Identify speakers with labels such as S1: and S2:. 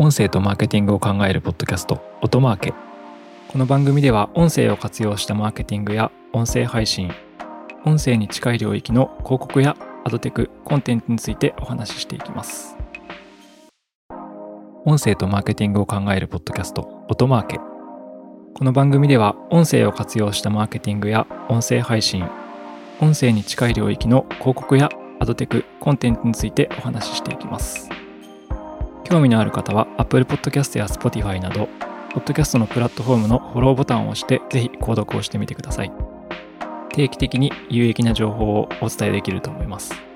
S1: 音声とマーケティングを考えるポッドキャスト音マーケ。この番組では音声を活用したマーケティングや音声配信音声に近い領域の広告やアドテクコンテンツについてお話ししていきます。音声とマーケティングを考えるポッドキャスト音マーケ。この番組では音声を活用したマーケティングや音声配信音声に近い領域の広告やアドテクコンテンツについてお話ししていきます。興味のある方は Apple Podcast や Spotify など、ポッドキャストのプラットフォームのフォローボタンを押して、ぜひ購読をしてみてください。定期的に有益な情報をお伝えできると思います。